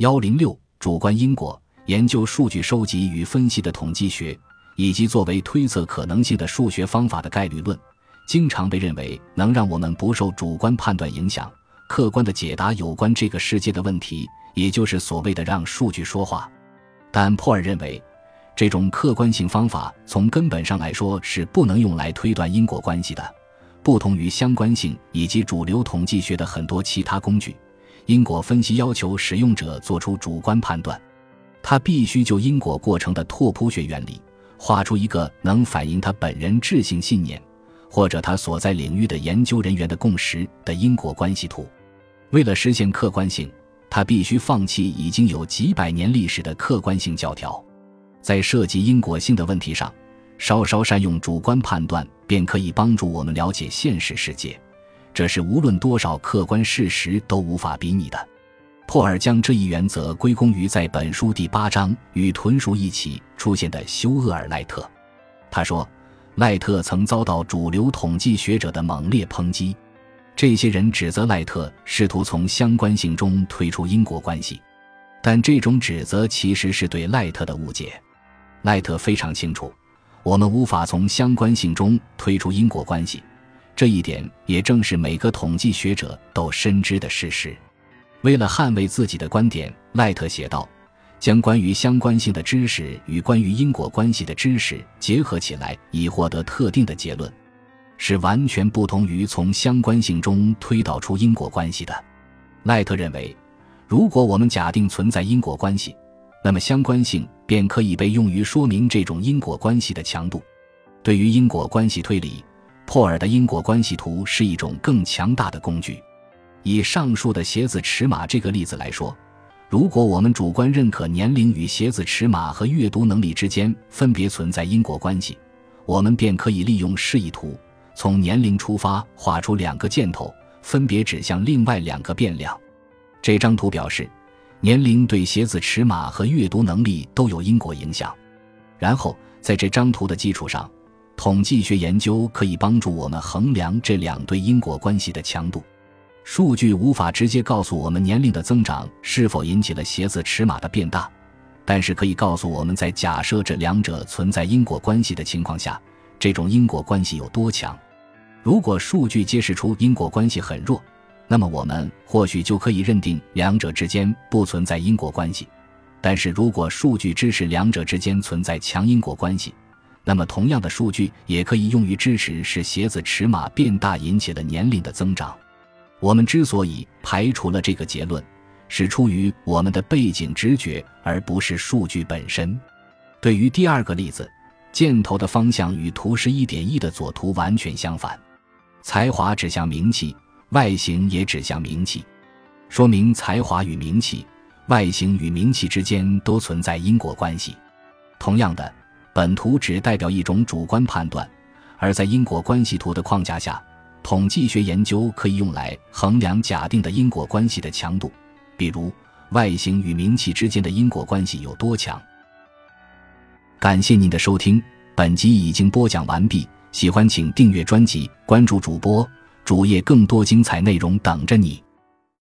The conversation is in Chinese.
幺零六主观因果研究数据收集与分析的统计学，以及作为推测可能性的数学方法的概率论，经常被认为能让我们不受主观判断影响，客观的解答有关这个世界的问题，也就是所谓的让数据说话。但珀尔认为，这种客观性方法从根本上来说是不能用来推断因果关系的，不同于相关性以及主流统计学的很多其他工具。因果分析要求使用者做出主观判断，他必须就因果过程的拓扑学原理画出一个能反映他本人智性信念或者他所在领域的研究人员的共识的因果关系图。为了实现客观性，他必须放弃已经有几百年历史的客观性教条。在涉及因果性的问题上，稍稍善用主观判断，便可以帮助我们了解现实世界。这是无论多少客观事实都无法比拟的。珀尔将这一原则归功于在本书第八章与豚鼠一起出现的休厄尔赖特。他说，赖特曾遭到主流统计学者的猛烈抨击，这些人指责赖特试图从相关性中推出因果关系，但这种指责其实是对赖特的误解。赖特非常清楚，我们无法从相关性中推出因果关系。这一点也正是每个统计学者都深知的事实。为了捍卫自己的观点，赖特写道：“将关于相关性的知识与关于因果关系的知识结合起来，以获得特定的结论，是完全不同于从相关性中推导出因果关系的。”赖特认为，如果我们假定存在因果关系，那么相关性便可以被用于说明这种因果关系的强度。对于因果关系推理。珀尔的因果关系图是一种更强大的工具。以上述的鞋子尺码这个例子来说，如果我们主观认可年龄与鞋子尺码和阅读能力之间分别存在因果关系，我们便可以利用示意图，从年龄出发画出两个箭头，分别指向另外两个变量。这张图表示，年龄对鞋子尺码和阅读能力都有因果影响。然后在这张图的基础上。统计学研究可以帮助我们衡量这两对因果关系的强度。数据无法直接告诉我们年龄的增长是否引起了鞋子尺码的变大，但是可以告诉我们在假设这两者存在因果关系的情况下，这种因果关系有多强。如果数据揭示出因果关系很弱，那么我们或许就可以认定两者之间不存在因果关系。但是如果数据支持两者之间存在强因果关系，那么，同样的数据也可以用于支持是鞋子尺码变大引起了年龄的增长。我们之所以排除了这个结论，是出于我们的背景直觉，而不是数据本身。对于第二个例子，箭头的方向与图示一点一的左图完全相反。才华指向名气，外形也指向名气，说明才华与名气、外形与名气之间都存在因果关系。同样的。本图只代表一种主观判断，而在因果关系图的框架下，统计学研究可以用来衡量假定的因果关系的强度，比如外形与名气之间的因果关系有多强。感谢您的收听，本集已经播讲完毕。喜欢请订阅专辑，关注主播主页，更多精彩内容等着你。